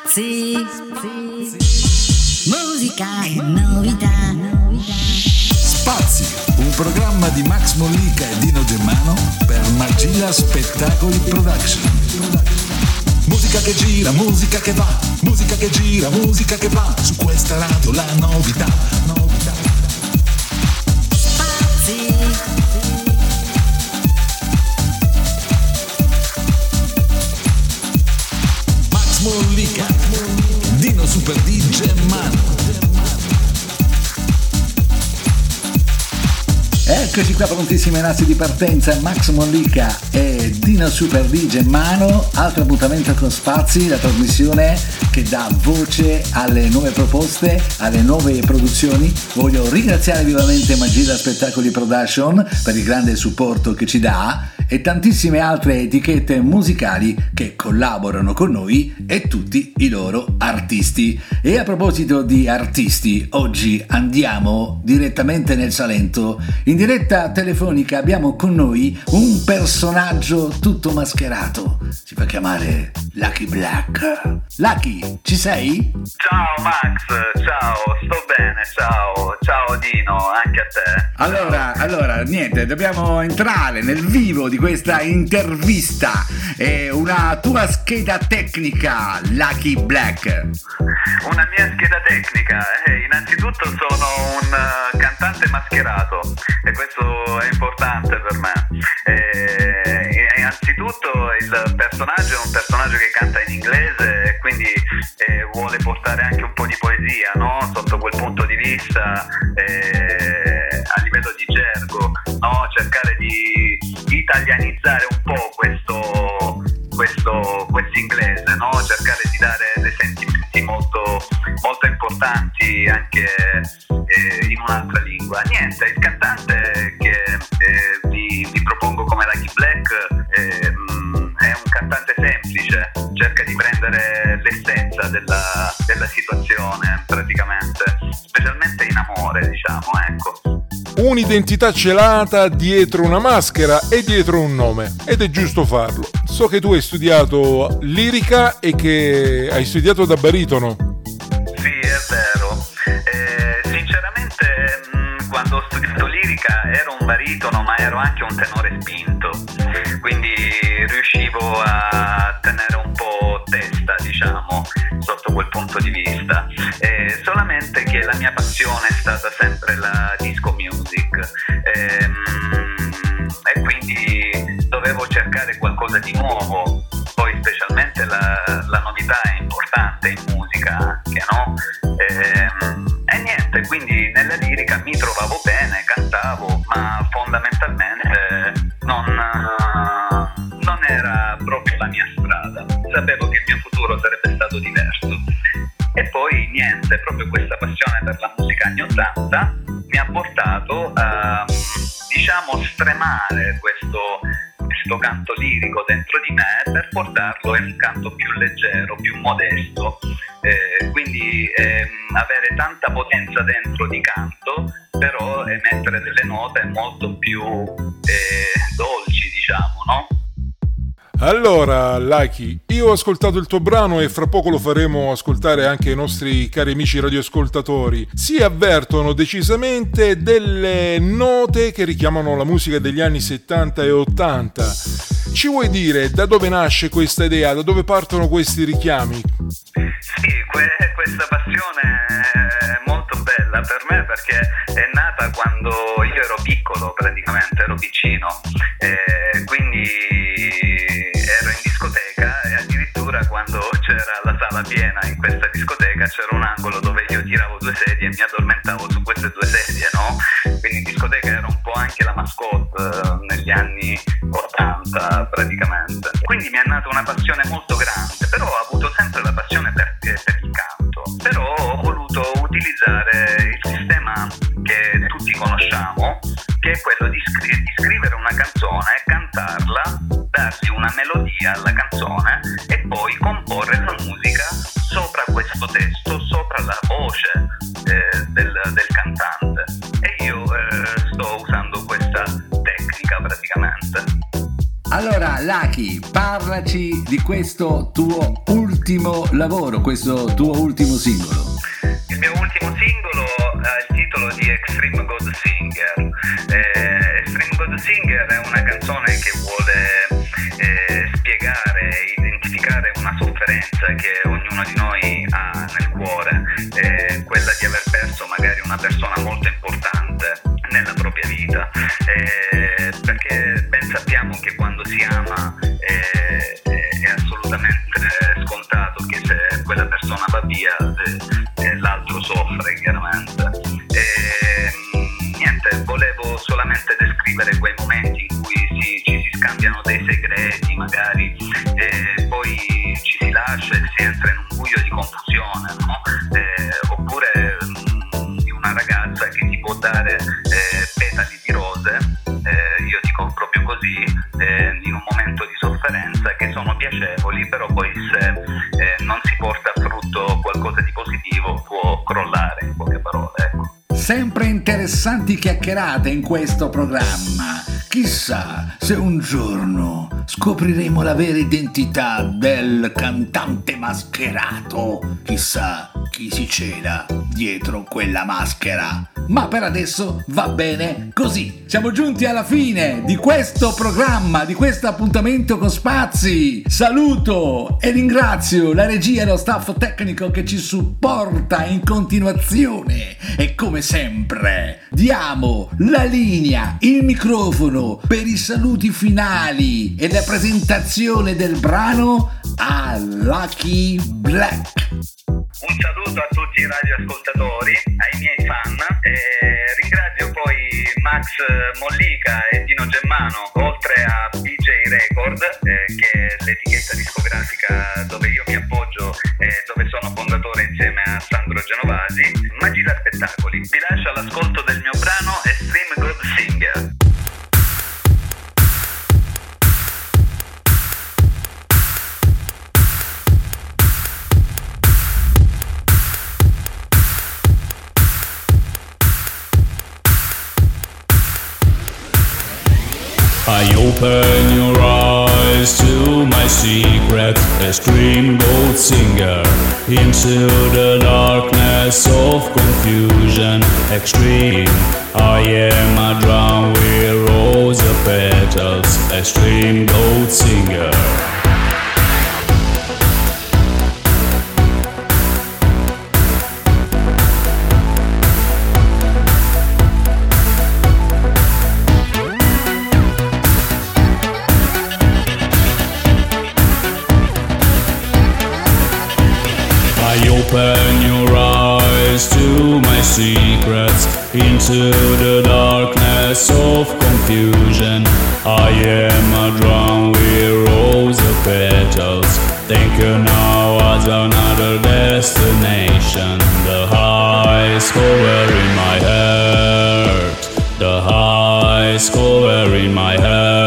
Spazi, musica e novità. Spazi, un programma di Max Mollica e Dino Germano per Magia Spettacoli Production. Musica che gira, musica che va, musica che gira, musica che va, su questa radio la novità, novità. Eccoci qua prontissimi nastri di partenza, Max Mollica e Dino Super D Germano, altro appuntamento con Spazi, la trasmissione che dà voce alle nuove proposte, alle nuove produzioni. Voglio ringraziare vivamente Magilla Spettacoli Production per il grande supporto che ci dà e tantissime altre etichette musicali che collaborano con noi e tutti i loro artisti. E a proposito di artisti, oggi andiamo direttamente nel Salento. In diretta telefonica abbiamo con noi un personaggio tutto mascherato. Si fa chiamare Lucky Black. Lucky, ci sei? Ciao Max, ciao, sto bene, ciao, ciao Dino, anche a te. Allora, allora, niente, dobbiamo entrare nel vivo di questa intervista. È una tua scheda tecnica, Lucky Black. Una mia scheda tecnica, eh, innanzitutto sono un eh, cantante mascherato e questo è importante per me. Eh, innanzitutto il personaggio è un personaggio che canta in inglese e quindi eh, vuole portare anche un po' di poesia, no? Sotto quel punto di vista, eh, italianizzare un po' questo, questo, questo inglese, no? Cercare di dare dei sentimenti molto, molto importanti anche eh, in un'altra lingua. Niente, il cantante che eh, vi, vi propongo come Lucky Black eh, mm, è un cantante semplice, cerca di prendere l'essenza della, della situazione praticamente, specialmente in amore, diciamo, ecco. Un'identità celata dietro una maschera e dietro un nome, ed è giusto farlo. So che tu hai studiato lirica e che hai studiato da baritono. Sì, è vero. Eh, sinceramente, mh, quando ho studiato lirica ero un baritono, ma ero anche un tenore spinto. Quindi riuscivo a tenere un po' testa, diciamo, sotto quel punto di vista. Eh, solamente che la mia passione è stata sempre la non, eh, non era proprio la mia strada. Sapevo che il mio futuro sarebbe stato diverso. E poi niente, proprio questa passione per la musica anni 80 mi ha portato a, diciamo, stremare questo, questo canto lirico dentro di me per portarlo in un canto più leggero, più modesto. Eh, quindi ehm, avere tanta potenza dentro di canto, però emettere delle note molto più eh, dolci, diciamo, no? Allora, Lucky, io ho ascoltato il tuo brano e fra poco lo faremo ascoltare anche ai nostri cari amici radioascoltatori. Si avvertono decisamente delle note che richiamano la musica degli anni 70 e 80. Ci vuoi dire da dove nasce questa idea, da dove partono questi richiami? Sì, que- questa passione bella per me perché è nata quando io ero piccolo, praticamente ero piccino, e quindi ero in discoteca e addirittura quando c'era la sala piena in questa discoteca c'era un angolo dove io tiravo due sedie e mi addormentavo su queste due sedie, no? Quindi in discoteca era un po' anche la mascotte eh, negli anni 80 praticamente. Quindi mi è nata una passione molto grande, comporre la musica sopra questo testo, sopra la voce eh, del, del cantante. E io eh, sto usando questa tecnica praticamente. Allora, Lucky, parlaci di questo tuo ultimo ultimo lavoro, questo tuo ultimo singolo? Il mio ultimo singolo ha il titolo di Extreme God Singer. Eh, Extreme God Singer è una sofferenza che ognuno di noi ha nel cuore, eh, quella di aver perso magari una persona molto importante nella propria vita, eh, perché ben sappiamo che quando si ama eh, è assolutamente scontato che se quella persona va via eh, eh, l'altro soffre chiaramente. Segreti magari e poi ci si lascia e si entra in un buio di confusione, no? Eh, oppure mm, di una ragazza che ti può dare eh, petali di rose, eh, io dico proprio così, eh, in un momento di sofferenza che sono piacevoli, però poi se eh, non si porta a frutto qualcosa di positivo può crollare, in poche parole. Ecco. Sempre interessanti chiacchierate in questo programma. Chissà se un giorno scopriremo la vera identità del cantante mascherato. Chissà chi si cela dietro quella maschera. Ma per adesso va bene così. Siamo giunti alla fine di questo programma, di questo appuntamento con Spazi. Saluto e ringrazio la regia e lo staff tecnico che ci supporta in continuazione. E come sempre, diamo la linea, il microfono per i saluti finali e la presentazione del brano a Lucky Black. Un saluto a tutti i radioascoltatori, ai miei fan ringrazio poi Max Mollica e Dino Gemmano, oltre a BJ Record, eh, che è l'etichetta discografica dove io mi appoggio open your eyes to my secret, a scream singer into the darkness of confusion, extreme. I am a drum with rose petals, a petals. Think you now as another destination. The high score in my heart. The high score in my heart.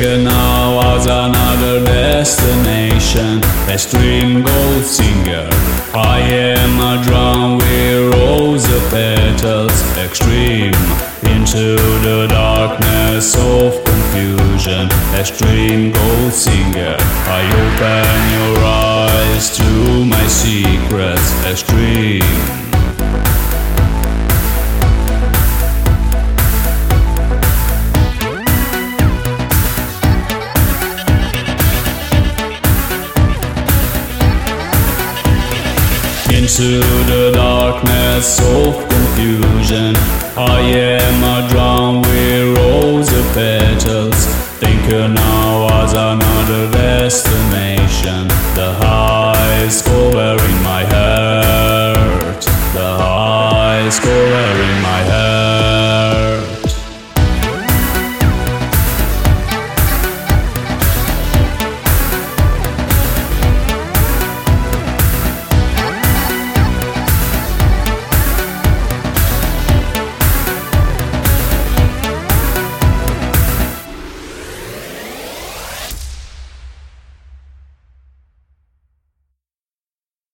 Thinking now as another destination, a string gold singer. Into the darkness of confusion. I am a drum with rose petals. Think now as another destination. The high score in my heart. The high score in my heart.